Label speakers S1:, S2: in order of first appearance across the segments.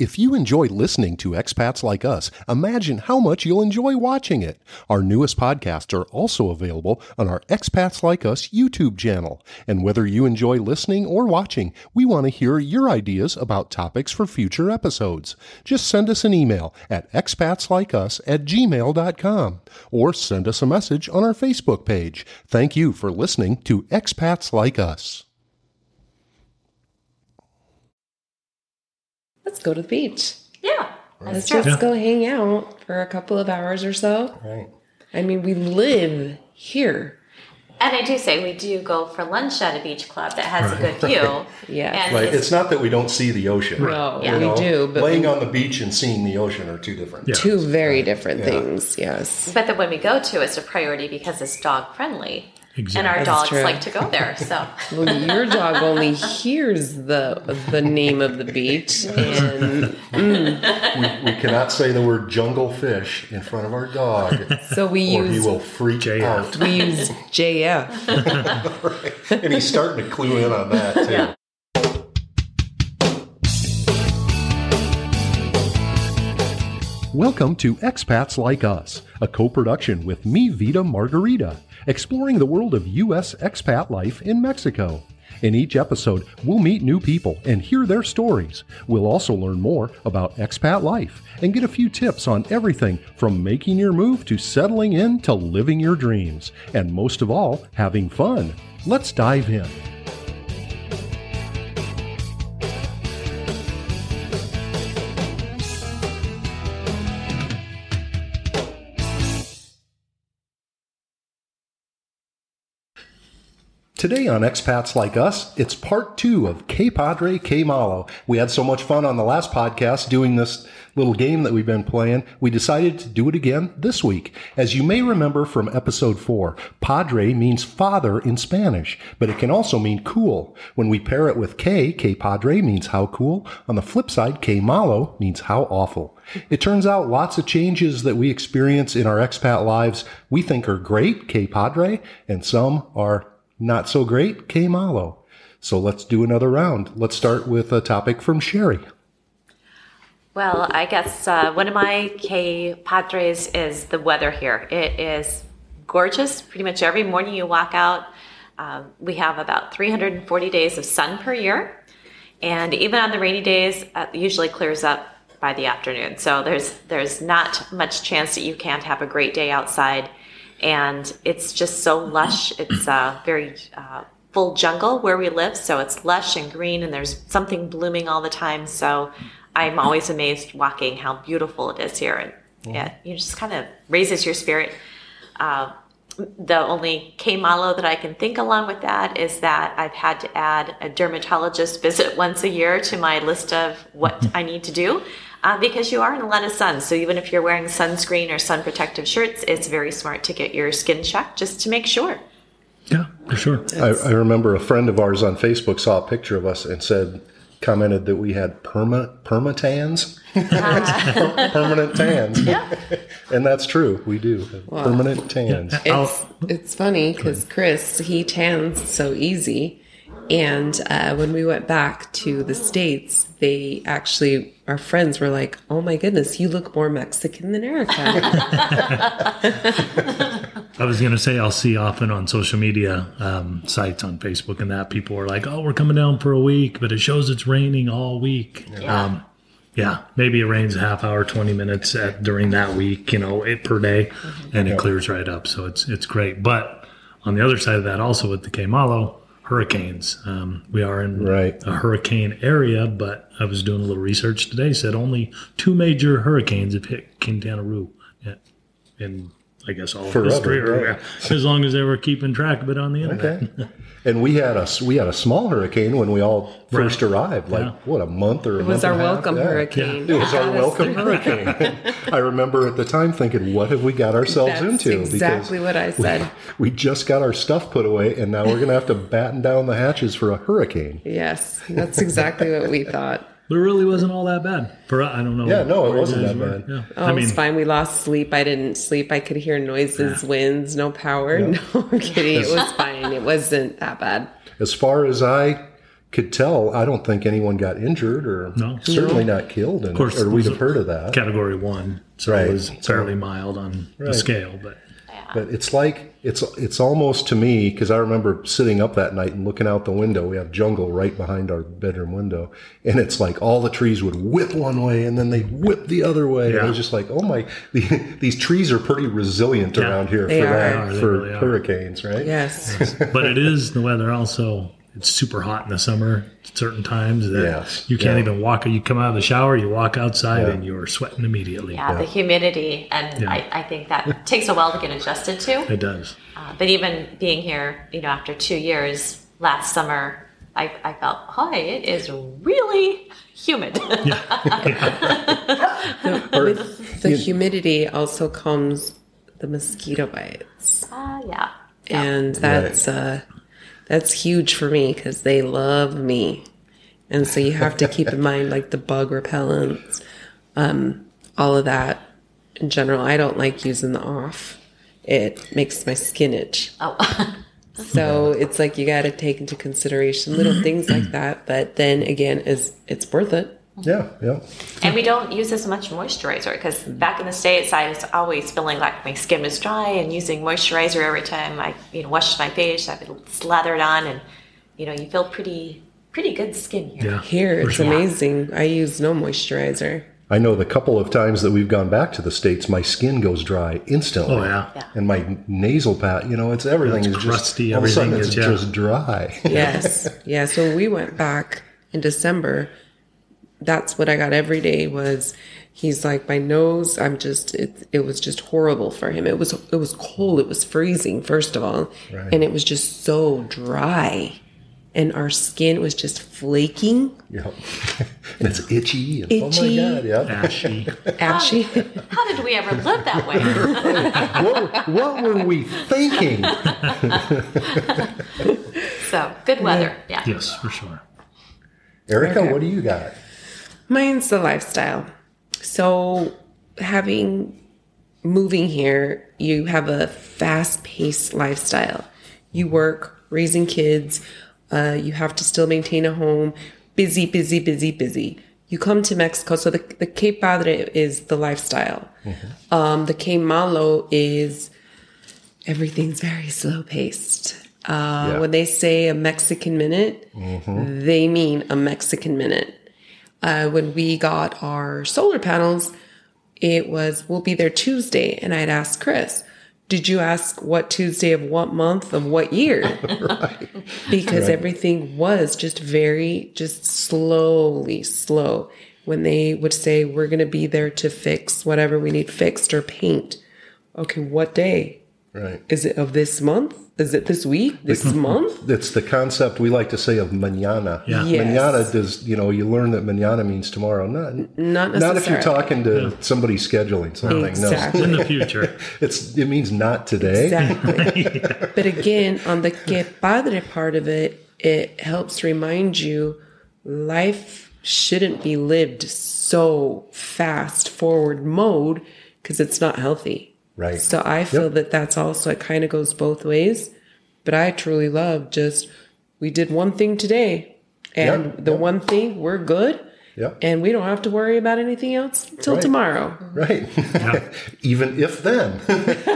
S1: If you enjoy listening to expats like us, imagine how much you'll enjoy watching it. Our newest podcasts are also available on our Expats Like Us YouTube channel. And whether you enjoy listening or watching, we want to hear your ideas about topics for future episodes. Just send us an email at expatslikeus at gmail.com or send us a message on our Facebook page. Thank you for listening to Expats Like Us.
S2: Let's go to the beach.
S3: Yeah,
S2: Let's
S3: that's true.
S2: just go hang out for a couple of hours or so.
S1: Right.
S2: I mean, we live here.
S3: And I do say we do go for lunch at a beach club that has a good view.
S2: yeah.
S3: And
S1: Right.
S3: it's-
S1: It's not that we don't see the ocean.
S2: No,
S3: Yeah.
S2: we
S1: know,
S2: do, but
S1: laying
S2: we-
S1: on the beach and seeing the ocean are two different.
S4: Yeah.
S2: two very different
S1: Yeah.
S2: things. Yes.
S3: but then when we go to, it's a priority because it's dog friendly,
S4: Exactly.
S3: and our
S2: That's
S3: dogs
S2: true.
S3: like to go there. So
S2: Well, your dog only hears the the name of the beach, and mm.
S1: We cannot say the word jungle fish in front of our dog,
S2: so we
S1: or he
S2: use
S1: will freak
S4: JF.
S1: out.
S2: we use JF.
S1: and he's starting to clue in on that too.
S3: Yeah.
S1: Welcome to Expats Like Us, a co production with Me Vita Margarita, exploring the world of U.S. expat life in Mexico. In each episode, we'll meet new people and hear their stories. We'll also learn more about expat life and get a few tips on everything from making your move to settling in to living your dreams. And most of all, having fun. Let's dive in. Today on Expats Like Us, it's part two of Que Padre Que Malo. We had so much fun on the last podcast doing this little game that we've been playing. We decided to do it again this week. As you may remember from episode four, Padre means father in Spanish, but it can also mean cool. When we pair it with Que, Que Padre means how cool. On the flip side, Que Malo means how awful. It turns out lots of changes that we experience in our expat lives we think are great, Que Padre, and some are not so great, Que Malo. So let's do another round. Let's start with a topic from Sherry.
S3: Well, I guess uh, one of my Que Padres is the weather here. It is gorgeous. Pretty much every morning you walk out, um, we have about 340 days of sun per year. And even on the rainy days, uh, usually clears up by the afternoon. So there's there's not much chance that you can't have a great day outside. And it's just so lush. It's a very uh, full jungle where we live, so it's lush and green, and there's something blooming all the time. So I'm always amazed walking how beautiful it is here, and yeah, you just kind of raises your spirit. Uh, the only Que malo that I can think along with that is that I've had to add a dermatologist visit once a year to my list of what I need to do. Uh, because you are in a lot of sun. So even if you're wearing sunscreen or sun protective shirts, it's very smart to get your skin checked just to make sure.
S4: Yeah, for sure.
S1: I, I remember a friend of ours on Facebook saw a picture of us and said, commented that we had perma permatans, permanent tans.
S3: Yeah.
S1: and that's true. We do have permanent tans.
S2: It's it's funny because Chris he tans so easy, and uh, when we went back to the states, they actually our friends were like, "Oh my goodness, you look more Mexican than Erica."
S4: I was going to say I'll see often on social media um, sites on Facebook and that people are like, "Oh, we're coming down for a week, but it shows it's raining all week." Yeah, um, yeah maybe it rains a half hour, twenty minutes at, during that week, you know, it, per day, and it clears right up. So it's it's great. But on the other side of that, also with the Que Malo, hurricanes. Um, we are in
S1: Right.
S4: a hurricane area, but I was doing a little research today. Said only two major hurricanes have hit Quintana Roo yet in I guess all
S1: Forever,
S4: history, or,
S1: right.
S4: as long as they were keeping track of it on the internet.
S1: Okay. And we had a we had a small hurricane when we all first arrived, like
S4: Yeah.
S1: what a month or a
S2: It was
S1: month
S2: our
S1: and a half?
S2: welcome
S1: Yeah.
S2: hurricane.
S1: It was our welcome hurricane. I remember at the time thinking, "What have we got ourselves
S2: That's
S1: into?"
S2: exactly what I said.
S1: We just got our stuff put away, and now we're going to have to batten down the hatches for a hurricane.
S2: Yes, that's exactly what we thought.
S4: But it really wasn't all that bad. For I don't know.
S1: Yeah, no, it wasn't that
S4: were.
S1: bad.
S4: Yeah.
S2: Oh,
S4: I mean,
S2: it's fine. We lost sleep. I didn't sleep. I could hear noises, winds, no power. No, I'm kidding. It was fine. It wasn't that bad.
S1: As far as I could tell, I don't think anyone got injured or
S4: No.
S1: certainly not killed. In
S4: Of course,
S1: or we'd have heard of that.
S4: Category one, so
S1: Right.
S4: it was fairly mild on the scale. But
S1: But it's like it's it's almost to me because I remember sitting up that night and looking out the window. We have jungle right behind our bedroom window, and it's like all the trees would whip one way and then they'd whip the other way. And I was just like, oh my, the, these trees are pretty resilient
S4: Yeah.
S1: around here for
S2: are.
S1: that
S4: are,
S1: for
S4: really are.
S1: hurricanes, right?
S2: Yes.
S4: but it is the weather also. It's super hot in the summer at certain times that
S1: Yes.
S4: you can't
S1: Yeah.
S4: even walk. You come out of the shower, you walk outside,
S1: Yeah.
S4: and you're sweating immediately.
S3: Yeah, the humidity, and
S4: Yeah.
S3: I, I think that takes a while to get adjusted to.
S4: It does.
S3: Uh, but even being here, you know, after two years, last summer, I, I felt, hi, it is really humid.
S2: With the humidity also comes the mosquito bites.
S3: uh, yeah.
S2: and that's uh that's huge for me because they love me. And so you have to keep in mind like the bug repellents um all of that in general. I don't like using the off. It makes my skin itch.
S3: Oh,
S2: so it's like you got to take into consideration little things like that. But then again is it's worth it
S1: Yeah, yeah.
S3: and we don't use as much moisturizer because back in the States, I was always feeling like my skin was dry and using moisturizer every time I, you know, washed my face. I would slather it on, and you know, you feel pretty, pretty good skin here.
S4: Yeah.
S2: here it's
S4: sure.
S2: amazing i use no moisturizer
S1: I know the couple of times that we've gone back to the states, my skin goes dry instantly.
S4: Oh yeah.
S3: Yeah.
S1: And my nasal pat, you know, it's everything
S4: It's
S1: is
S4: crusty,
S1: just all of a sudden
S4: everything
S1: it's
S4: is, yeah.
S1: just dry.
S2: yes yeah so we went back in december that's what i got every day was he's like my nose i'm just it, it was just horrible for him it was it was cold it was freezing first of all
S1: Right.
S2: and it was just so dry and our skin was just flaking
S1: Yep. and it's itchy. And,
S2: Itchy.
S1: Oh my god! Yep.
S4: Ashy.
S2: ashy
S3: How did we ever live that way?
S1: what, what were we thinking?
S3: so good weather. Yeah.
S4: yes, for sure.
S1: Erica,
S2: Okay.
S1: what do you got?
S2: Mine's the lifestyle. So, having moving here, you have a fast paced lifestyle. You work, raising kids, uh, you have to still maintain a home, busy, busy, busy, busy. You come to Mexico, so the, the Que Padre is the lifestyle. Um, the Que Malo is everything's very slow paced. Uh,
S1: Yeah.
S2: When they say a Mexican minute, they mean a Mexican minute uh, when we got our solar panels, it was we'll be there Tuesday, and I'd ask Chris, "Did you ask what Tuesday of what month of what year?" Because everything was just very, just slowly, slow. When they would say we're going to be there to fix whatever we need fixed or paint, okay, what day
S1: Right.
S2: is it of this month? Is it this week? This month?
S1: It's the concept we like to say of mañana.
S4: Yeah.
S2: Yes.
S1: Mañana does, you know, you learn that mañana means tomorrow. Not,
S2: Not
S1: not if you're talking to somebody scheduling something.
S2: No, exactly.
S4: In the future.
S1: It's it means not today.
S2: Exactly. But again, on the que padre part of it, it helps remind you life shouldn't be lived so fast forward mode because it's not healthy.
S1: Right.
S2: So I feel
S1: Yep.
S2: that that's also, it kind of goes both ways. But I truly love just, we did one thing today and
S1: Yep,
S2: the
S1: yep.
S2: one thing we're good
S1: Yep.
S2: and we don't have to worry about anything else till
S1: Right.
S2: tomorrow.
S1: Right. Even if then.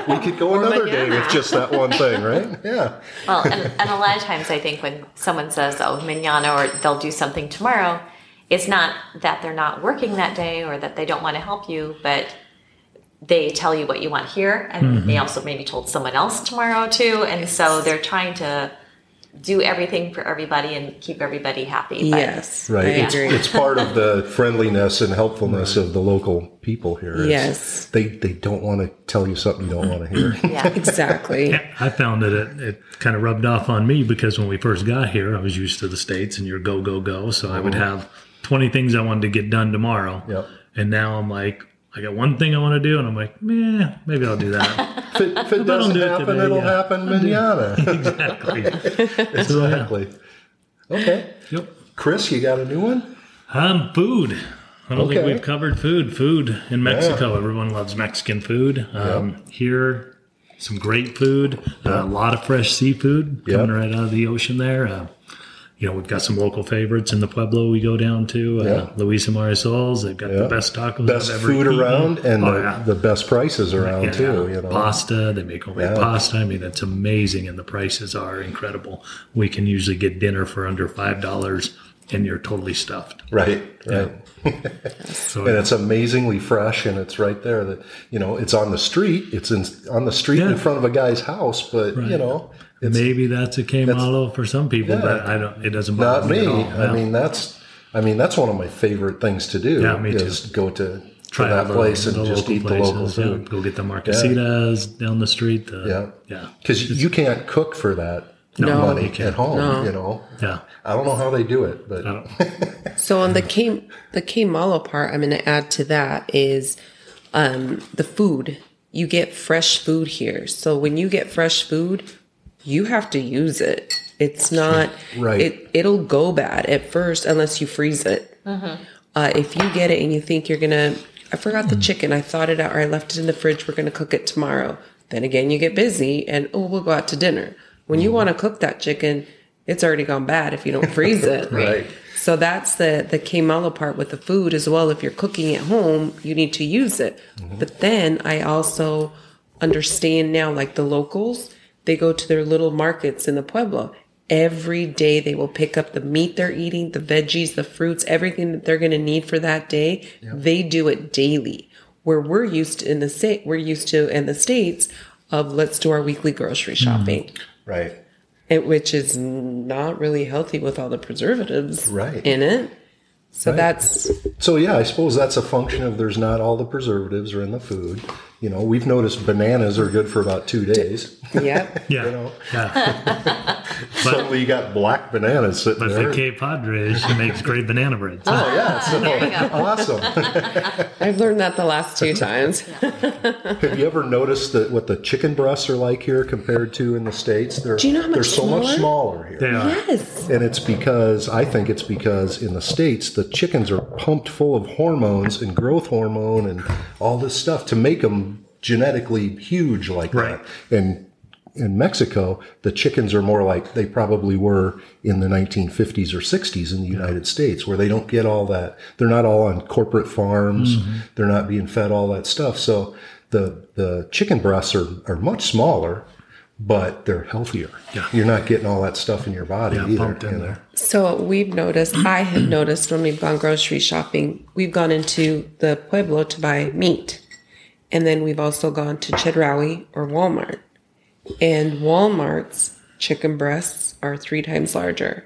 S1: we could go another day with just that one thing, right? Yeah.
S3: Well, and, and a lot of times I think when someone says, oh, mañana, or they'll do something tomorrow, it's not that they're not working that day or that they don't want to help you, but they tell you what you want here. And mm-hmm. they also maybe told someone else tomorrow too. And so they're trying to do everything for everybody and keep everybody happy. But
S2: Yes.
S1: Right.
S2: I
S1: It's, it's part of the friendliness and helpfulness of the local people here. It's-
S2: Yes.
S1: They they don't want to tell you something you don't want to hear.
S3: yeah.
S2: Exactly.
S4: I found that it, it kind of rubbed off on me because when we first got here, I was used to the States and you're go, go, go. So I would mm-hmm. have 20 things I wanted to get done tomorrow.
S1: Yep.
S4: And now I'm like, I got one thing I want to do, and I'm like, meh, maybe I'll do that.
S1: If it, if it
S4: I don't
S1: doesn't
S4: do it
S1: happen,
S4: today,
S1: it'll
S4: yeah.
S1: happen manana.
S4: exactly.
S1: exactly. Okay.
S4: Yep.
S1: Chris, you got a new one?
S4: Um, food. I don't think we've covered food. Food in Mexico. Everyone loves Mexican food. Um, Here, some great food. Uh, a lot of fresh seafood coming
S1: Yep.
S4: right out of the ocean there. Uh, you know, we've got some local favorites in the Pueblo we go down to. Uh,
S1: Yeah.
S4: Luisa Marisol's. They've got
S1: Yeah.
S4: the best tacos
S1: Best food
S4: eaten.
S1: around and
S4: Oh,
S1: the,
S4: yeah.
S1: the best prices around too.
S4: yeah.
S1: You know,
S4: Pasta, they make homemade
S1: Yeah.
S4: pasta. I mean, it's amazing, and the prices are incredible. We can usually get dinner for under five dollars, and you're totally stuffed.
S1: right, right.
S4: So
S1: and it's amazingly fresh, and it's right there. That you know, it's on the street. It's in on the street in front of a guy's house, but you
S4: Right.
S1: know, it's
S4: maybe that's a Que malo for some people,
S1: Yeah.
S4: but I don't. It doesn't
S1: not
S4: bother me.
S1: me.
S4: at all.
S1: I
S4: Yeah.
S1: mean, that's I mean, that's one of my favorite things to do.
S4: Yeah, me too.
S1: go to, to
S4: Try
S1: that place and just
S4: local
S1: eat the local
S4: places, yeah. Go get the marcasitas down the street. The,
S1: Yeah.
S4: yeah,
S1: Because you can't cook for that
S2: No.
S1: money
S4: you can't.
S1: at home.
S2: No.
S1: You know,
S4: yeah.
S1: I don't know how they do it, but
S4: I don't,
S2: So on the Que the Que Malo part, I'm going to add to that is um, the food. You get fresh food here. So when you get fresh food, you have to use it. It's not
S1: Right.
S2: It it'll go bad at first unless you freeze it. Mm-hmm. Uh, if you get it and you think you're gonna, I forgot the chicken. I thought it out or I left it in the fridge. We're gonna cook it tomorrow. Then again, you get busy and oh, we'll go out to dinner. When you mm-hmm. want to cook that chicken, it's already gone bad if you don't freeze it.
S1: Right.
S2: So that's the the Que Malo part with the food as well. If you're cooking at home, you need to use it. Mm-hmm. But then I also understand now, like the locals, they go to their little markets in the pueblo. Every day they will pick up the meat they're eating, the veggies, the fruits, everything that they're going to need for that day. They do it daily. Where we're used to in the state, we're used to in the states of let's do our weekly grocery hmm. shopping
S1: right.
S2: it, which is not really healthy with all the preservatives
S1: Right.
S2: in it. So
S1: Right.
S2: that's
S1: So yeah, I suppose that's a function of there's not all the preservatives are in the food. You know, we've noticed bananas are good for about two days.
S2: Yep.
S4: yeah,
S1: You know.
S4: yeah.
S1: Suddenly you got black bananas sitting
S4: But
S1: there.
S4: the Que Padres makes great banana bread. So.
S1: Oh yeah, so
S3: There you go.
S1: awesome.
S2: I've learned that the last two times.
S1: Have you ever noticed that what the chicken breasts are like here compared to in the states? They're
S2: Do you know how much
S1: they're so much smaller here.
S4: They are.
S2: yes.
S1: And it's because I think it's because in the states the chickens are pumped full of hormones and growth hormone and all this stuff to make them genetically huge like
S4: Right.
S1: that. And in Mexico, the chickens are more like they probably were in the 1950s or 60s in the United States, where they don't get all that. They're not all on corporate farms. Mm-hmm. They're not being fed all that stuff. So the the chicken breasts are, are much smaller, but they're healthier.
S4: Yeah.
S1: You're not getting all that stuff in your body
S4: Yeah,
S1: either.
S4: in
S1: you know?
S4: there.
S2: So we've noticed, I have noticed when we've gone grocery shopping, we've gone into the Pueblo to buy meat. And then we've also gone to Chedraui or Walmart. And Walmart's chicken breasts are three times larger.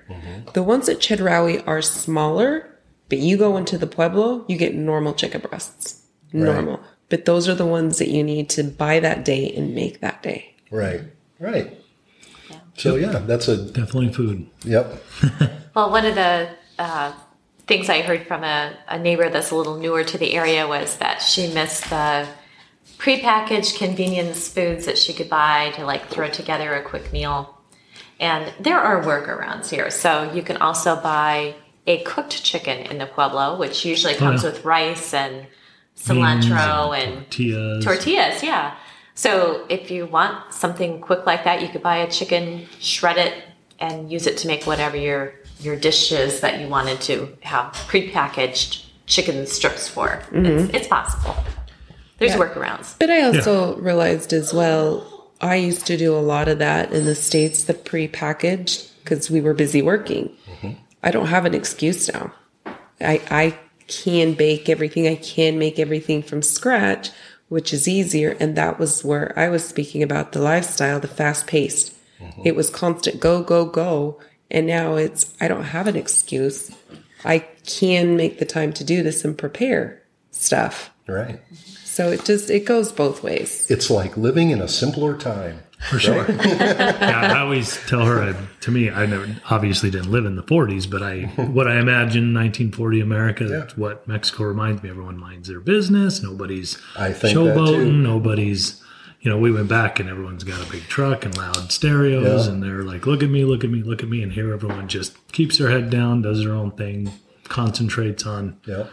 S2: The ones at Chedraui are smaller, but you go into the Pueblo, you get normal chicken breasts. Normal. But those are the ones that you need to buy that day and make that day.
S1: Right. Right. So yeah, that's a
S4: Definitely food.
S1: yep.
S3: Well, one of the uh, things I heard from a, a neighbor that's a little newer to the area was that she missed the prepackaged convenience foods that she could buy to like throw together a quick meal. And there are workarounds here. So you can also buy a cooked chicken in the Pueblo, which usually oh, comes
S4: yeah.
S3: with rice and cilantro and
S4: Tortillas.
S3: tortillas, yeah. So if you want something quick like that, you could buy a chicken, shred it, and use it to make whatever your your dish is that you wanted to have prepackaged chicken strips for. It's, mm-hmm. it's possible. There's
S2: Yeah.
S3: workarounds.
S2: But I also realized as well, I used to do a lot of that in the States, the pre-packaged, because we were busy working. Mm-hmm. I don't have an excuse now. I, I can bake everything. I can make everything from scratch, which is easier. And that was where I was speaking about the lifestyle, the fast paced. Mm-hmm. It was constant go, go, go. And now it's, I don't have an excuse. I can make the time to do this and prepare stuff.
S1: Right.
S2: So it just it goes both ways.
S1: It's like living in a simpler time.
S4: For sure. yeah, I always tell her. I, to me, I never obviously didn't live in the '40s, but I what I imagine 1940 America. That's what Mexico reminds me. Everyone minds their business. Nobody's
S1: I think that
S4: showboating. Nobody's. You know, we went back and everyone's got a big truck and loud stereos,
S1: Yeah.
S4: and they're like, "Look at me, look at me, look at me," and here everyone just keeps their head down, does their own thing, concentrates on
S1: Yeah.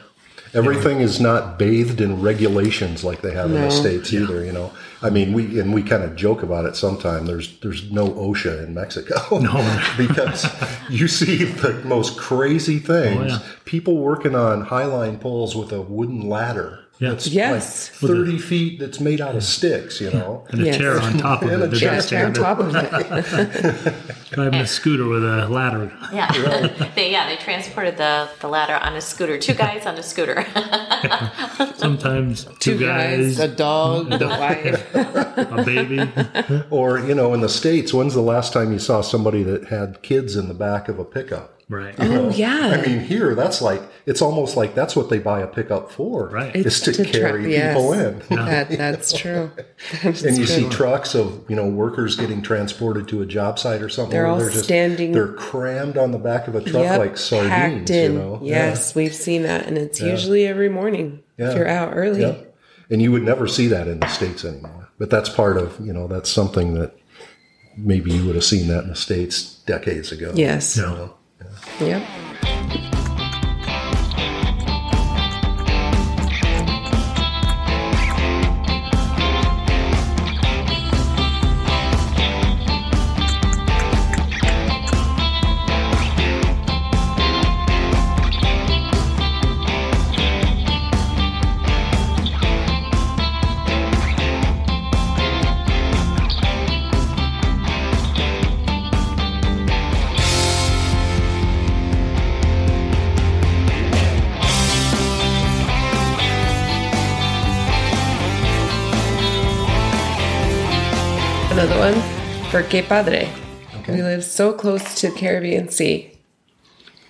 S1: Everything is not bathed in regulations like they have in the states either. You know, I mean, we and we kind of joke about it sometimes. There's there's no OSHA in Mexico,
S4: No.
S1: because you see the most crazy things.
S4: Oh, yeah.
S1: People working on highline poles with a wooden ladder.
S4: Yeah.
S1: that's
S2: Yes.
S1: like thirty feet. That's made out of sticks. You know.
S4: And a
S2: Yes.
S4: chair on top of
S1: And a
S4: it. the
S1: chair
S2: Yeah, chair on top of it.
S4: Driving a scooter with a ladder.
S3: Yeah. they yeah, they transported the, the ladder on a scooter. Two guys on a scooter.
S4: Sometimes
S2: Two guys, a dog, the wife.
S4: a baby.
S1: Or you know, in the states, when's the last time you saw somebody that had kids in the back of a pickup?
S4: Right.
S2: Oh yeah.
S1: I mean, here that's like it's almost like that's what they buy a pickup for,
S4: Right.
S1: Is to,
S2: tra-
S1: carry
S2: yes.
S1: people in.
S2: That that's true. That's
S1: And you see trucks of you know workers getting transported to a job site or something.
S2: They're
S1: where
S2: all standing-
S1: They're crammed on the back of a truck
S2: Yep,
S1: like sardines.
S2: packed in.
S1: You know.
S2: Yes, we've seen that, and it's usually every morning
S1: Yeah.
S2: if you're out early.
S1: Yeah. And you would never see that in the states anymore. But that's part of you know that's something that maybe you would have seen that in the states decades ago.
S2: Yes.
S1: You know?
S2: Yep. For Que Padre. We live so close to the Caribbean Sea,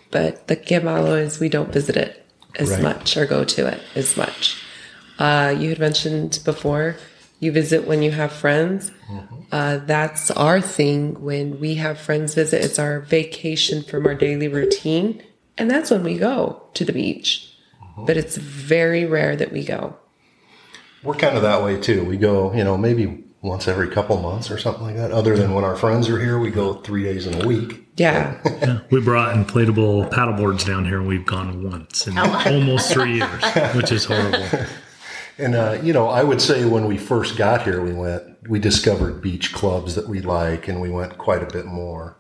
S2: but the Que Malo is we don't visit it as
S1: Right.
S2: much or go to it as much. Uh, you had mentioned before you visit when you have friends. Uh, that's our thing when we have friends visit. It's our vacation from our daily routine, and that's when we go to the beach. But it's very rare that we go.
S1: We're kind of that way too. We go, you know, maybe once every couple months or something like that. Other than when our friends are here, we go three days in a week.
S2: Yeah.
S4: Yeah. We brought inflatable paddle boards down here and we've gone once in almost three years, which is horrible.
S1: And uh, you know, I would say when we first got here, we went, we discovered beach clubs that we like, and we went quite a bit more.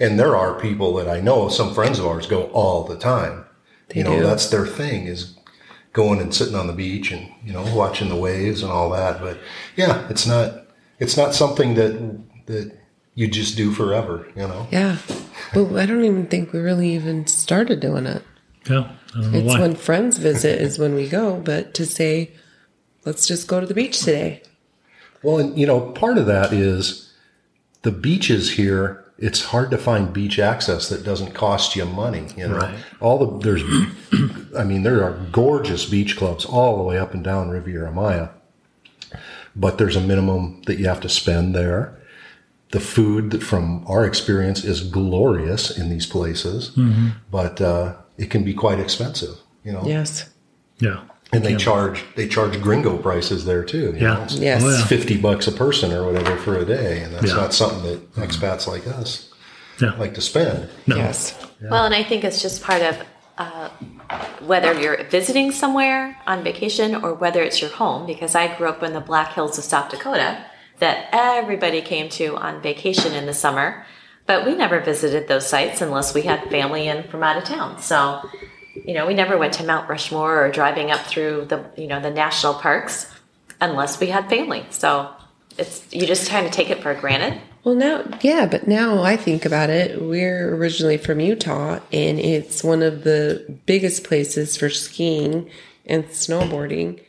S1: And there are people that I know, some friends of ours go all the time.
S2: They
S1: you know,
S2: do.
S1: that's their thing is going and sitting on the beach and you know watching the waves and all that. But yeah, it's not it's not something that that you just do forever. You know.
S2: Yeah. But I don't even think we really even started doing it.
S4: Yeah. I don't know
S2: It's
S4: why.
S2: when friends visit is when we go, but to say, let's just go to the beach today.
S1: Well, and you know, part of that is the beaches here. It's hard to find beach access that doesn't cost you money. You know,
S4: Right.
S1: all the there's, I mean, there are gorgeous beach clubs all the way up and down Riviera Maya, but there's a minimum that you have to spend there. The food, that from our experience, is glorious in these places, but uh, it can be quite expensive. You know,
S2: Yes.
S4: yeah.
S1: and they charge they charge gringo prices there too. you
S4: Yeah.
S1: know?
S2: Yes.
S4: Oh, yeah.
S1: 50 bucks a person or whatever for a day. And that's
S4: Yeah.
S1: not something that expats like us
S4: Yeah.
S1: like to spend.
S4: No.
S2: Yes.
S3: Well, and I think it's just part of uh, whether you're visiting somewhere on vacation or whether it's your home, because I grew up in the Black Hills of South Dakota that everybody came to on vacation in the summer, but we never visited those sites unless we had family in from out of town. So, you know, we never went to Mount Rushmore or driving up through the, you know, the national parks unless we had family. So it's, you just kind of take it for granted.
S2: Well, now, yeah, but now I think about it, we're originally from Utah, and it's one of the biggest places for skiing and snowboarding.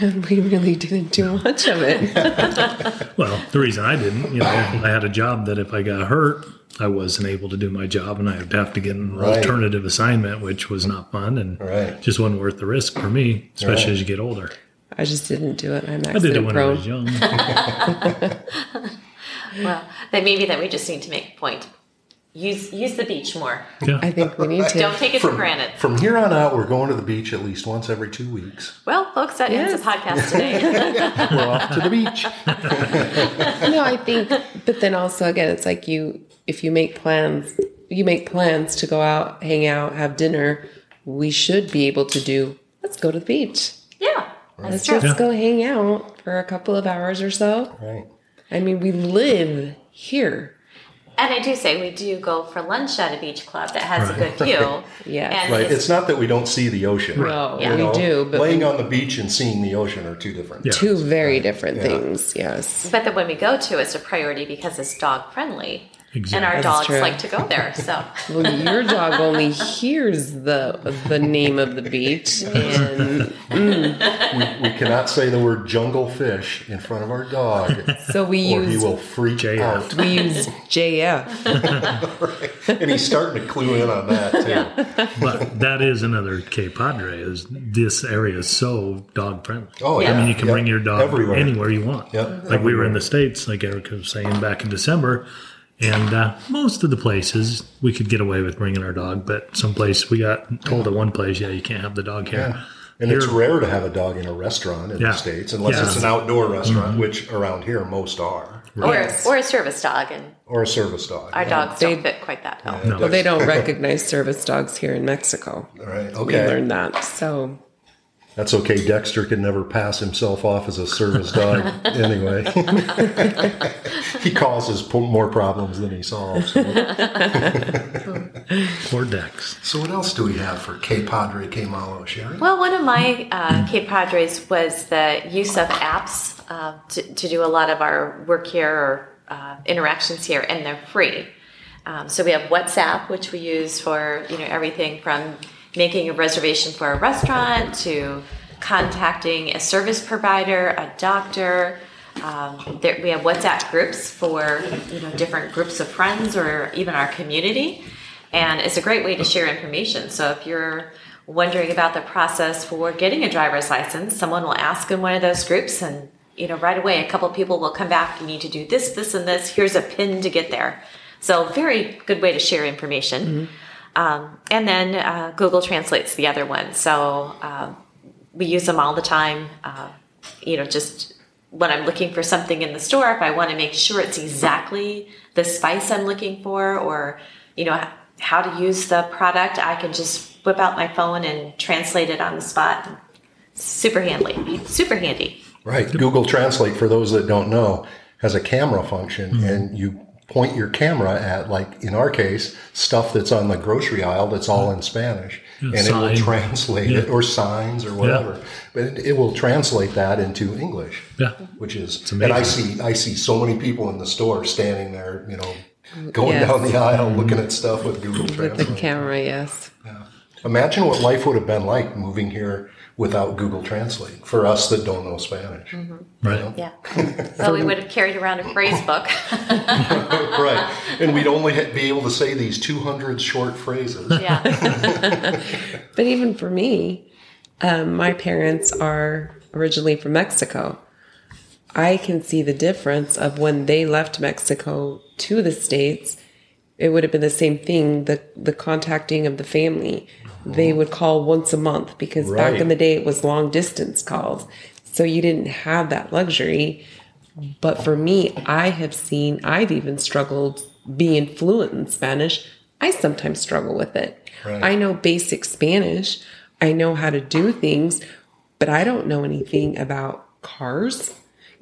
S2: And we really didn't do much of it.
S4: Well, the reason I didn't, you know, I had a job that if I got hurt, I wasn't able to do my job and I would have to get an
S1: Right.
S4: alternative assignment, which was not fun and
S1: Right.
S4: just wasn't worth the risk for me, especially
S1: Right.
S4: as you get older.
S2: I just didn't do it. I'm
S4: I did it
S2: accident
S4: when I was young.
S3: Well, then maybe that we just need to make a point. Use use the beach more.
S4: Yeah.
S2: I think we need to.
S3: Don't take it for granted.
S1: from here on out, we're going to the beach at least once every two weeks.
S3: Well, folks, that ends the podcast today.
S1: We're off to the beach.
S2: no, I think, but then also again, it's like you, if you make plans, you make plans to go out, hang out, have dinner. We should be able to do let's go to the beach.
S3: Yeah, that's
S2: Let's
S3: true.
S2: just go hang out for a couple of hours or so.
S1: Right.
S2: I mean, we live here.
S3: And I do say we do go for lunch at a beach club that has a good view. yeah,
S1: Right.
S3: it's-
S1: It's not that we don't see the ocean.
S2: No,
S3: Yeah.
S2: we
S1: know,
S2: do, but
S1: laying
S2: we-
S1: on the beach and seeing the ocean are two different.
S4: Yeah.
S2: two very different
S1: Yeah.
S2: things. Yes.
S3: But then when we go to, it's a priority because it's dog friendly.
S4: Exactly.
S3: And our
S2: That's
S3: dogs
S2: true.
S3: like to go there. So
S2: Well, your dog only hears the the name of the beach, and mm.
S1: We, we cannot say the word jungle fish in front of our dog,
S2: so we
S1: or he
S2: use
S1: will freak
S4: JF.
S1: out.
S2: we use JF.
S1: And he's starting to clue in on that too.
S4: But that is another Que Padre. Is this area is so dog friendly?
S1: Oh, yeah.
S4: I mean, you can
S1: Yeah.
S4: bring your dog
S1: Everywhere.
S4: anywhere you want.
S1: Yep.
S4: Like we were in the states, like Erica was saying back in December, and uh, most of the places we could get away with bringing our dog, but some place we got told at one place, yeah, you can't have the dog here.
S1: Yeah. And it's rare to have a dog in a restaurant in
S4: Yeah.
S1: the States, unless
S4: Yeah.
S1: it's an outdoor restaurant, which around here most are,
S3: or or a service dog, and
S1: or a service dog.
S3: our
S1: Yeah.
S3: dogs
S2: They-
S3: don't fit quite that well.
S1: Yeah.
S2: Well, they don't recognize service dogs here in Mexico.
S1: All right.
S2: We learned that. So
S1: That's okay. Dexter can never pass himself off as a service dog anyway. he causes po- more problems than he solves.
S4: Poor Dex.
S1: So, what else do we have for Que Padre Que Malo, Sherry?
S3: Well, one of my uh, Que Padres was the use of apps uh, to, to do a lot of our work here or uh, interactions here, and they're free. Um, so we have WhatsApp, which we use for you know everything from making a reservation for a restaurant to contacting a service provider, a doctor. Um, there, we have WhatsApp groups for you know different groups of friends or even our community, and it's a great way to share information. So if you're wondering about the process for getting a driver's license, someone will ask in one of those groups, and you know right away a couple people will come back. You need to do this, this, and this. Here's a pin to get there. So very good way to share information. Um, and then uh, Google Translate's the other one. So um, we use them all the time. Uh, you know, just when I'm looking for something in the store, if I want to make sure it's exactly the spice I'm looking for, or you know, how to use the product, I can just whip out my phone and translate it on the spot. Super handy. Super handy.
S1: Right. Google Translate, for those that don't know, has a camera function, and you point your camera at, like in our case, stuff that's on the grocery aisle that's all in Spanish, and it will
S4: sign.
S1: translate it, or signs, or whatever. But it, it will translate that into English.
S4: Yeah.
S1: which is
S4: amazing.
S1: and I see I see so many people in the store standing there, you know, mm, going
S2: Yes.
S1: down the aisle mm-hmm. looking at stuff with Google
S2: with the camera, yes.
S1: Imagine what life would have been like moving here without Google Translate for us that don't know Spanish.
S4: Right.
S3: Yeah. well, we would have carried around a phrase book.
S1: right. And we'd only be able to say these 200 short phrases.
S3: yeah.
S2: But even for me, um, my parents are originally from Mexico. I can see the difference of when they left Mexico to the States. It would have been the same thing, the, the contacting of the family. They would call once a month because back in the day it was long distance calls. So you didn't have that luxury. But for me, I have seen, I've even struggled being fluent in Spanish. I sometimes struggle with it.
S1: Right.
S2: I know basic Spanish. I know how to do things, but I don't know anything about cars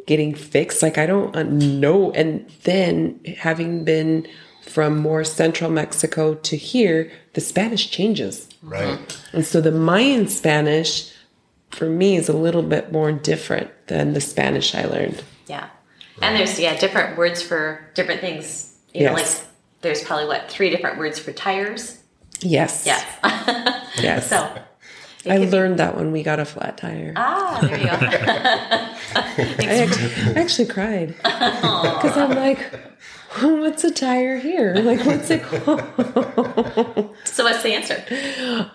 S2: getting fixed. Like I don't uh, know. And then having been from more central Mexico to here, the Spanish changes.
S1: Right.
S2: And so the Mayan Spanish for me is a little bit more different than the Spanish I learned.
S3: Yeah. And there's yeah different words for different things. You know, like there's probably what three different words for tires.
S2: Yes.
S3: Yes.
S2: Yes.
S3: so
S2: I
S3: could be-
S2: learned that when we got a flat tire.
S3: ah, there you go.
S2: I actually, I actually cried because I'm like, what's a tire here? Like, what's it called?
S3: so what's the answer?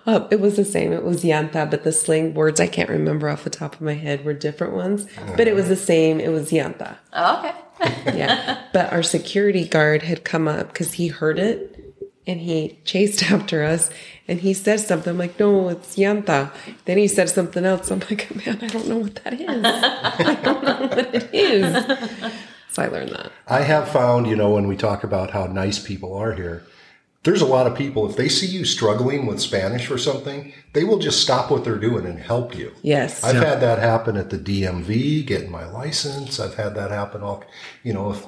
S2: Uh, it was the same. It was llanta, but the slang words I can't remember off the top of my head were different ones. But it was the same. It was llanta.
S3: Oh, okay.
S2: Yeah. but our security guard had come up because he heard it and he chased after us and he said something. I'm like, no, it's llanta. Then he said something else. I'm like, man, I don't know what that is. I don't know what it is. So I learned that.
S1: I have found, you know, when we talk about how nice people are here, there's a lot of people, if they see you struggling with Spanish or something, they will just stop what they're doing and help you.
S2: Yes.
S1: I've had that happen at the DMV, getting my license. I've had that happen all, you know, if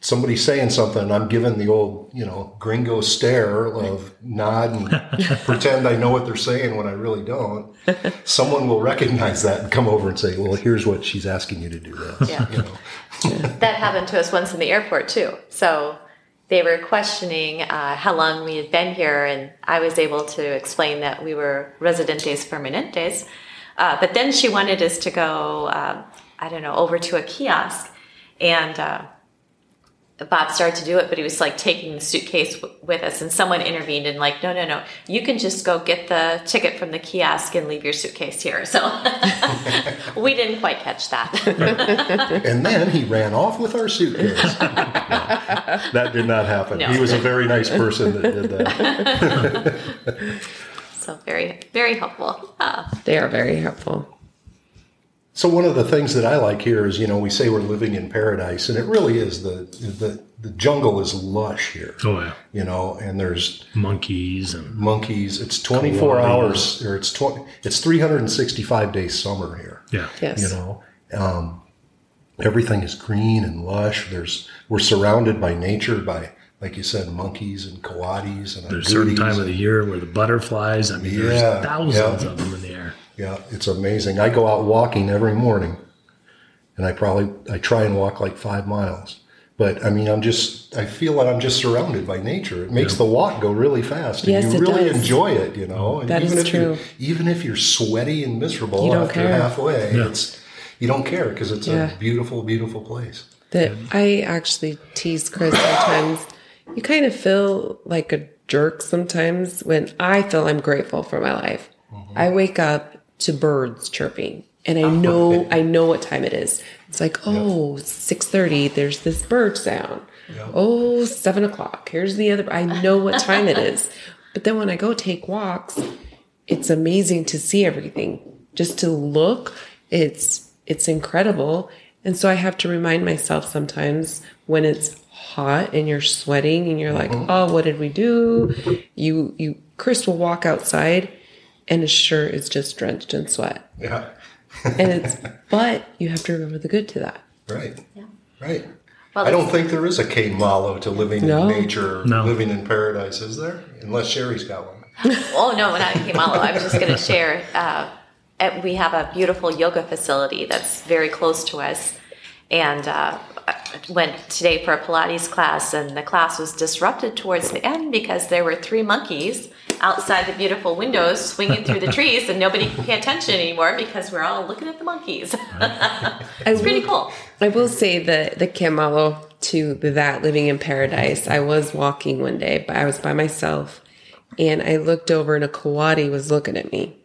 S1: somebody's saying something I'm giving the old, you know, gringo stare of nod and pretend I know what they're saying when I really don't, someone will recognize that and come over and say, well, here's what she's asking you to do this.
S3: Yeah.
S1: You know?
S3: that happened to us once in the airport too. So they were questioning uh, how long we had been here, and I was able to explain that we were residentes permanentes. Uh, but then she wanted us to go, um, I don't know, over to a kiosk, and uh, Bob started to do it, but he was like taking the suitcase w- with us, and someone intervened and like, no, no, no, you can just go get the ticket from the kiosk and leave your suitcase here. So we didn't quite catch that.
S1: And then he ran off with our suitcase. No, that did not happen.
S3: No.
S1: He was a very nice person that did that.
S3: so very, very helpful. Uh,
S2: They are very helpful.
S1: So one of the things that I like here is, you know, we say we're living in paradise, and it really is. the the The jungle is lush here,
S4: Oh yeah,
S1: you know, and there's
S4: monkeys and
S1: monkeys. It's 24
S4: Koalas.
S1: hours, or it's 20, it's 365 days summer here.
S4: yeah,
S2: Yes.
S1: You know, um, everything is green and lush. There's we're surrounded by nature, by like you said, monkeys and coatis and
S4: There's a certain
S1: agoutis
S4: time of the year where the butterflies. I mean,
S1: Yeah,
S4: there's thousands
S1: yeah.
S4: of them in the air.
S1: Yeah, it's amazing. I go out walking every morning, and I probably I try and walk like five miles. But I mean, I'm just I feel like I'm just surrounded by nature. It makes the walk go really fast, and
S2: Yes,
S1: you
S2: it
S1: really
S2: does.
S1: enjoy it. You know, and
S2: That
S1: even
S2: is
S1: if you're-
S2: true.
S1: even if you're sweaty and miserable
S2: You don't
S1: after
S2: care.
S1: halfway,
S4: Yeah.
S1: it's you don't care because it's
S2: Yeah.
S1: a beautiful, beautiful place.
S2: that I actually tease Chris sometimes. You kind of feel like a jerk sometimes when I feel I'm grateful for my life. Mm-hmm. I wake up to birds chirping and I know I know what time it is. It's like, oh, 6.30, there's this bird sound. Oh, seven o'clock. Here's the other I know what time it is. But then when I go take walks, it's amazing to see everything. Just to look, it's it's incredible. And so I have to remind myself sometimes when it's hot and you're sweating and you're like, "Oh, what did we do?" You you Chris will walk outside and his shirt is just drenched in sweat.
S1: Yeah,
S2: And it's but you have to remember the good to that.
S1: right, Yeah. right.
S3: Well,
S1: I don't think there is a Que Malo to living
S2: No.
S1: in nature,
S4: No.
S1: living in paradise, is there? Unless Sherry's got one.
S3: Oh no, when I came out, I was just going to share. Uh, uh, we have a beautiful yoga facility that's very close to us, and uh, went today for a Pilates class, and the class was disrupted towards the end because there were three monkeys outside the beautiful windows swinging through the trees, and nobody can pay attention anymore because we're all looking at the monkeys. it's pretty cool.
S2: I will say that the Que Malo to that living in paradise. I was walking one day, but I was by myself, and I looked over, and a coati was looking at me,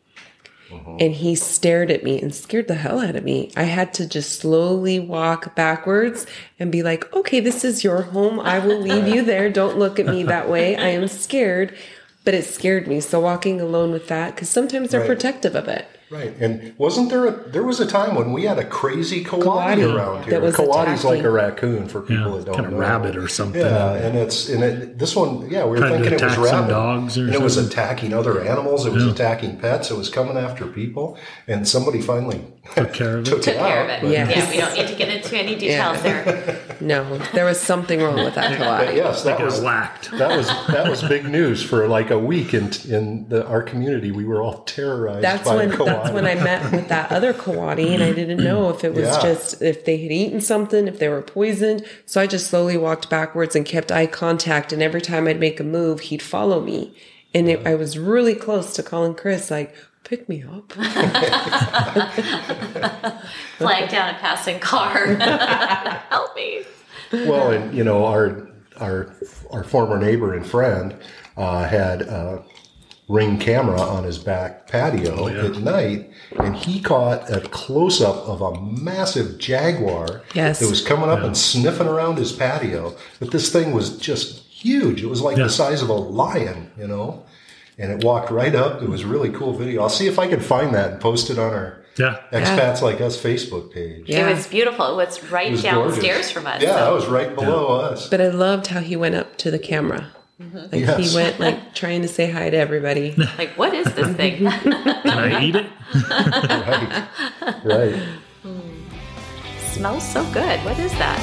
S2: uh-huh. and he stared at me and scared the hell out of me. I had to just slowly walk backwards and be like, "Okay, this is your home. I will leave you there. Don't look at me that way. I am scared." But it scared me. So walking alone with that, because sometimes they're
S1: Right.
S2: protective of it.
S1: Right, and wasn't there a there was a time when we had a crazy coati,
S2: Coati
S1: around here?
S2: that was
S1: Coati's like a raccoon for people
S4: Yeah,
S1: that don't
S4: kind of
S1: know.
S4: rabbit or something.
S1: Yeah, and it's and it, this one, yeah, we were
S4: Trying to
S1: thinking it was
S4: attack some
S1: rabbit.
S4: dogs or
S1: and it was attacking other animals. It was
S4: Yeah.
S1: attacking pets. It was coming after people, and somebody finally
S4: Took care of it.
S1: took,
S3: Took
S1: it
S3: care
S1: out.
S3: of it.
S1: but-
S2: Yes.
S3: Yeah, we don't need to get into any details there.
S2: No, there was something wrong with that
S1: But
S2: coati.
S1: yes, that
S4: Got
S1: was
S4: whacked.
S1: that was that was big news for like a week in in the, our community. We were all terrorized
S2: That's
S1: by
S2: when
S1: a coati.
S2: That's when I met with that other coati, and I didn't know if it was
S1: Yeah.
S2: just if they had eaten something, if they were poisoned. So I just slowly walked backwards and kept eye contact. And every time I'd make a move, he'd follow me. And it, I was really close to calling Chris, like, "Pick me up."
S3: Flag down a passing car. Help me.
S1: Well, and you know, our our our former neighbor and friend uh, had a ring camera on his back patio oh,
S4: yeah.
S1: at night, and he caught a close up of a massive jaguar
S2: Yes.
S1: that was coming up and sniffing around his patio. But this thing was just huge. It was like
S4: Yeah.
S1: the size of a lion, you know. And it walked right up. It was a really cool video. I'll see if I can find that and post it on our
S4: Yeah.
S1: Expats Like Us Facebook page.
S2: Yeah.
S3: It was beautiful. It was right
S1: It was
S3: downstairs
S1: gorgeous.
S3: from us.
S1: Yeah,
S3: so-
S1: that was right below us.
S2: But I loved how he went up to the camera. Mm-hmm. Like
S1: Yes.
S2: he went like trying to say hi to everybody.
S3: Like, what is this thing?
S4: Can I eat it?
S1: Right. Right.
S3: smells so good. What is that?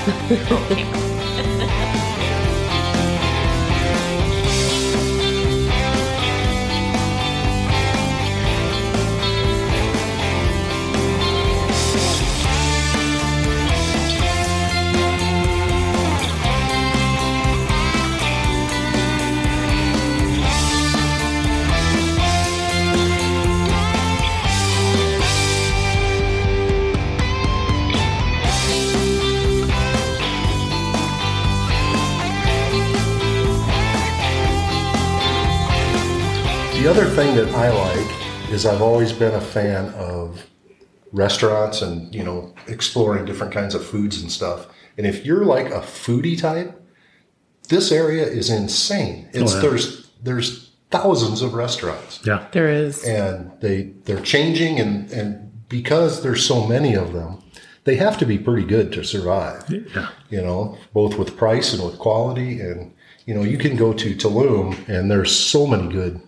S1: The other thing that I like is I've always been a fan of restaurants and you know exploring different kinds of foods and stuff. And if you're like a foodie type, this area is insane. Oh, it's
S4: Oh, yeah.
S1: there's there's thousands of restaurants
S4: Yeah.
S2: There is.
S1: and they they're changing and and because there's so many of them, they have to be pretty good to survive
S4: Yeah.
S1: you know, both with price and with quality. And, you know, you can go to Tulum and there's so many good,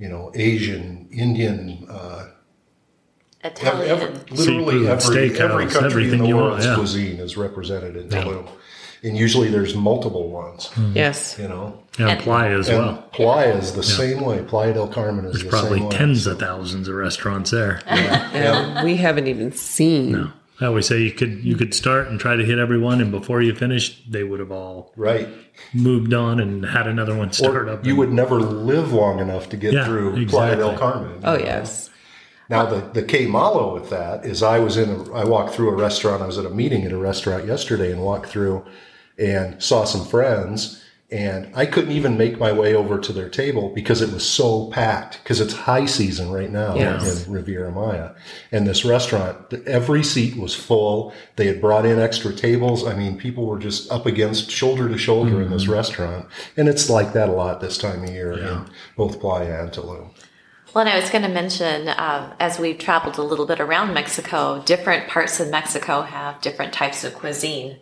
S1: you know, Asian, Indian, uh, ev-
S3: Italian.
S1: ev- literally
S4: Seafood,
S1: every,
S4: steakhouse,
S1: every country in the
S4: you want,
S1: world's
S4: yeah.
S1: cuisine is represented in Tulum. And usually there's multiple ones,
S2: Yes.
S1: you know.
S4: And
S3: And-
S4: Playa as
S1: And
S4: well.
S1: Playa is the same way. Playa del Carmen is
S4: There's
S1: the
S4: probably
S1: same way.
S4: tens of thousands of restaurants there.
S2: And we haven't even seen.
S4: I always say you could you could start and try to hit everyone, and before you finish, they would have all
S1: Right.
S4: moved on and had another one start
S1: Or
S4: up.
S1: you would never live long enough to get
S4: Yeah,
S1: through Playa del. Carmen.
S2: Oh
S1: know?
S2: yes.
S1: Now the the Que Malo with that is I was in a I walked through a restaurant. I was at a meeting at a restaurant yesterday and walked through and saw some friends and I couldn't even make my way over to their table because it was so packed because it's high season right now
S2: Yes.
S1: in Riviera Maya. And this restaurant, every seat was full. They had brought in extra tables. I mean, people were just up against shoulder to shoulder in this restaurant. And it's like that a lot this time of year in both Playa and Tulum.
S3: Well, and I was going to mention, um, as we've traveled a little bit around Mexico, different parts of Mexico have different types of cuisine.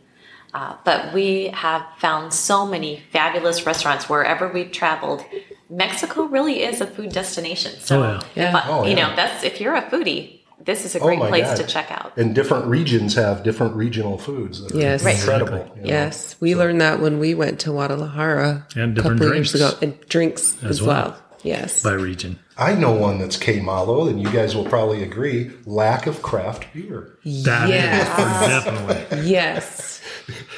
S3: Uh, but we have found so many fabulous restaurants wherever we've traveled. Mexico really is a food destination. So,
S4: Oh, yeah.
S3: if
S2: Yeah.
S3: I-
S1: Oh,
S3: you
S1: yeah.
S3: know, that's if you're a foodie, this is a
S1: Oh,
S3: great
S1: my
S3: place
S1: God.
S3: to check out.
S1: And different regions have different regional foods that are
S2: Yes. Right.
S1: incredible. you know.
S2: Yes. We learned that when we went to Guadalajara
S4: And
S2: a
S4: different
S2: couple years
S4: drinks.
S2: ago. And drinks as,
S4: well.
S2: well. Yes.
S4: by region.
S1: I know one that's Que Malo, and you guys will probably agree lack of craft beer.
S4: That is
S2: yes.
S4: definitely.
S2: yes.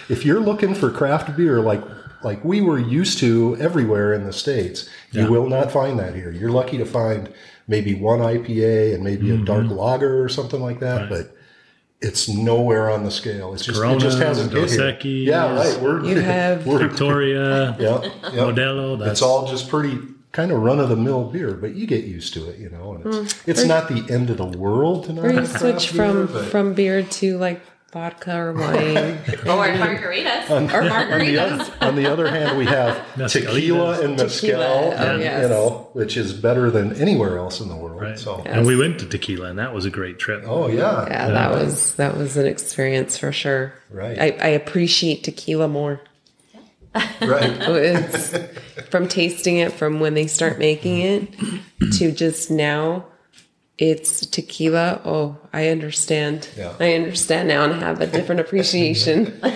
S1: If you're looking for craft beer like like we were used to everywhere in the States, you
S4: Yeah.
S1: will not find that here. You're lucky to find maybe one IPA and maybe a dark lager or something like that,
S4: Mm-hmm. Right.
S1: but it's nowhere on the scale. It's just it just hasn't hit
S4: Dos
S1: here.
S4: Equis.
S1: Yeah, right. We're
S2: You have-
S1: we're
S4: Victoria,
S1: yeah, yeah.
S4: Modelo. That's
S1: it's all just pretty kind of run of the mill beer, but you get used to it, you know. And it's it's not the end of the world to
S2: Or you switch from
S1: beer, but-
S2: from beer to like vodka or wine.
S3: Oh, or margaritas.
S2: or
S1: on the, other, on the other hand, we have tequila and mezcal,
S2: Tequila, oh,
S1: and,
S2: yes.
S1: you know, which is better than anywhere else in the world.
S4: right.
S1: So,
S4: And we went to Tequila, and that was a great trip.
S1: oh yeah,
S2: Yeah, that was that was an experience for sure.
S1: Right.
S2: I, I appreciate tequila more.
S1: right.
S2: It's from tasting it from when they start making it to just now. It's tequila. Oh, I understand.
S1: Yeah.
S2: I understand now and have a different appreciation.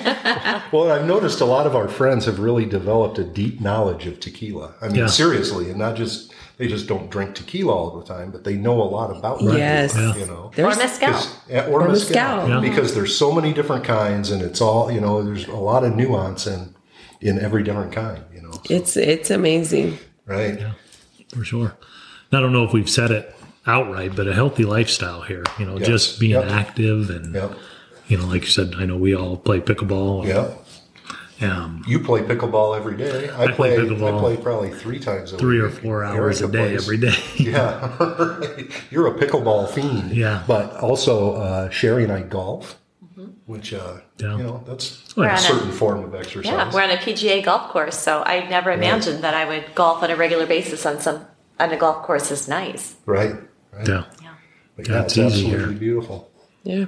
S1: Well, I've noticed a lot of our friends have really developed a deep knowledge of tequila. I mean,
S4: Yeah.
S1: seriously, and not just they just don't drink tequila all the time, but they know a lot about tequila.
S2: Yes.
S4: Yeah.
S1: You know.
S3: Or
S2: There's
S3: mezcal.
S1: 'Cause- yeah, or,
S2: Or
S1: mezcal,
S2: mezcal.
S4: Yeah.
S1: because there's so many different kinds, and it's all you know. There's a lot of nuance in in every different kind. You know, so,
S2: it's it's amazing.
S1: right?
S4: for sure. I don't know if we've said it outright, but a healthy lifestyle here. You know,
S1: Yes.
S4: just being
S1: Yep.
S4: active and
S1: Yep.
S4: you know, like you said, I know we all play pickleball.
S1: Yeah.
S4: Um,
S1: You play pickleball every day. I,
S4: play
S1: play.
S4: pickleball
S1: I play probably three times a
S4: three or four hours a day
S1: plays-
S4: every day.
S1: Yeah, you're a pickleball fiend.
S4: Yeah.
S1: but also uh, Sherry and I golf, which uh,
S4: Yeah.
S1: you know that's
S4: We're
S1: a
S3: on a-
S1: certain form of exercise.
S3: Yeah, we're on a PGA golf course, so I never imagined that I would golf on a regular basis on some on a golf course is nice.
S1: right. Right.
S4: yeah.
S1: But
S4: Yeah,
S1: yeah,
S4: it's
S1: it's,
S4: easy
S1: absolutely beautiful.
S2: Yeah.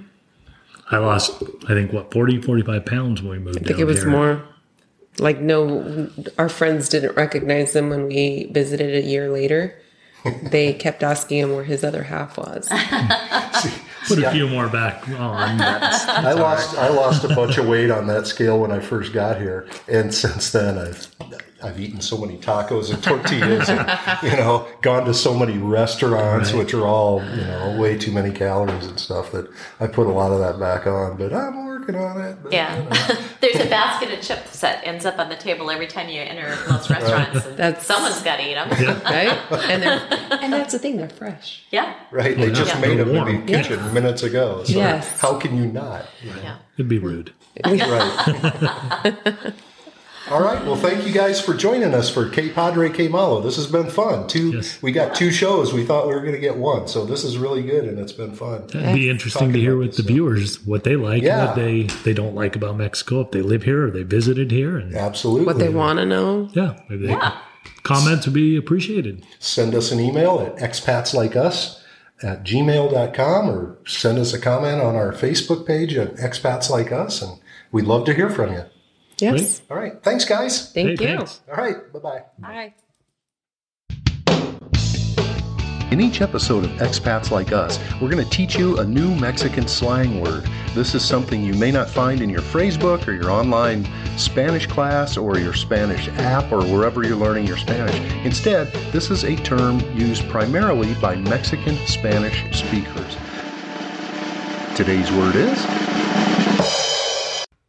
S4: I lost, I think, what, 40, 45 pounds when we moved
S2: I think
S4: down
S2: it was
S4: here.
S2: more. Like no, our friends didn't recognize him when we visited a year later. they kept asking him where his other half was.
S4: Put a few more back on. That's,
S1: I lost I lost a bunch of weight on that scale when I first got here, and since then I've I've eaten so many tacos and tortillas, and, you know, gone to so many restaurants
S4: Right.
S1: which are all you know way too many calories and stuff that I put a lot of that back on. But I'm working on it. But,
S3: Yeah. There's a basket of chips that ends up on the table every time you enter most restaurants. And
S2: That's-
S3: someone's got to eat them.
S2: right? And and that's the thing, they're fresh.
S3: Yeah.
S1: Right, they just
S3: Yeah.
S1: made them in the kitchen minutes ago. So
S2: Yes.
S1: how can you not?
S3: Yeah.
S4: it'd be rude.
S1: Right. All right. Well, thank you guys for joining us for Que Padre Que Malo. This has been fun. Two.
S4: Yes.
S1: We got two shows. We thought we were going to get one, so this is really good, and it's been fun.
S4: It'd be interesting to hear
S1: about
S4: what the
S1: stuff.
S4: viewers what they like,
S1: Yeah.
S4: what they they don't like about Mexico. If they live here or they visited here, and
S1: Absolutely.
S2: What they want to know.
S4: yeah, maybe they,
S3: Yeah.
S4: comments would be appreciated.
S1: Send us an email at expatsLikeUs at gmail.com or send us a comment on our Facebook page at Expats Like Us, and we'd love to hear from you.
S2: Yes.
S1: All right. Thanks, guys.
S2: Thank
S4: Hey,
S2: you.
S4: thanks.
S1: All right. Bye bye.
S2: Bye.
S1: In each episode of Expats Like Us, we're going to teach you a new Mexican slang word. This is something you may not find in your phrase book or your online Spanish class or your Spanish app or wherever you're learning your Spanish. Instead, this is a term used primarily by Mexican Spanish speakers. Today's word is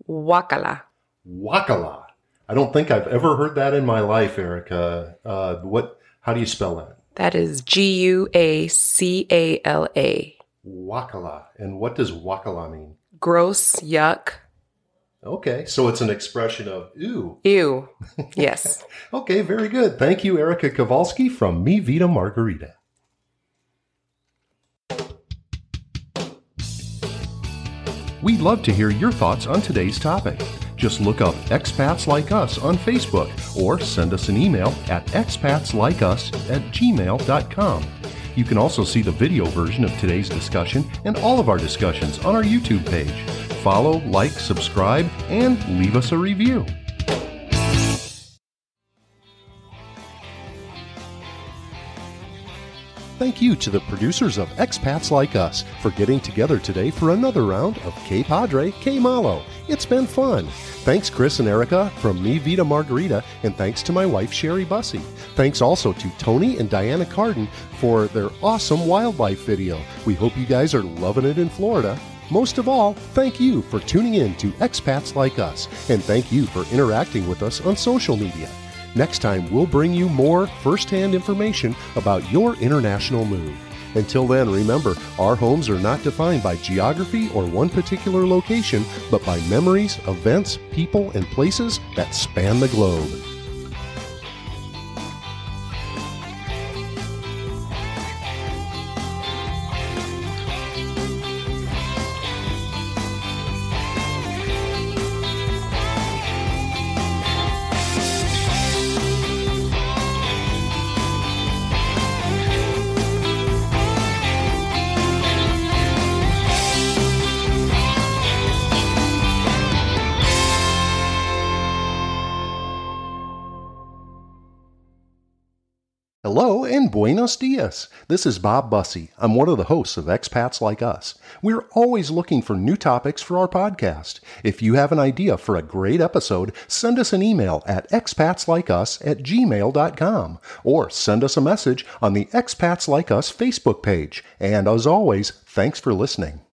S2: Guácala.
S1: Wakala. I don't think I've ever heard that in my life, Erica. Uh, what? How do you spell that?
S2: That is G U A C A L A.
S1: Guácala. And what does guácala mean?
S2: Gross, yuck,
S1: Okay, so it's an expression of ooh.
S2: ew. Yes.
S1: Okay, very good. Thank you, Erica Kowalski from Mi Vida Margarita. We'd love to hear your thoughts on today's topic. Just look up Expats Like Us on Facebook or send us an email at expatslikeus at gmail.com. You can also see the video version of today's discussion and all of our discussions on our YouTube page. Follow, like, subscribe, and leave us a review. Thank you to the producers of Expats Like Us for getting together today for another round of Que Padre Que Malo. It's been fun. Thanks, Chris and Erica from Mi Vida Margarita, and thanks to my wife, Sherry Bussey. Thanks also to Tony and Diana Carden for their awesome wildlife video. We hope you guys are loving it in Florida. Most of all, thank you for tuning in to Expats Like Us, and thank you for interacting with us on social media. Next time, we'll bring you more firsthand information about your international move. Until then, remember, our homes are not defined by geography or one particular location, but by memories, events, people, and places that span the globe. Buenos dias. This is Bob Bussey. I'm one of the hosts of Expats Like Us. We're always looking for new topics for our podcast. If you have an idea for a great episode, send us an email at expatslikeus at gmail.com or send us a message on the Expats Like Us Facebook page. And as always, thanks for listening.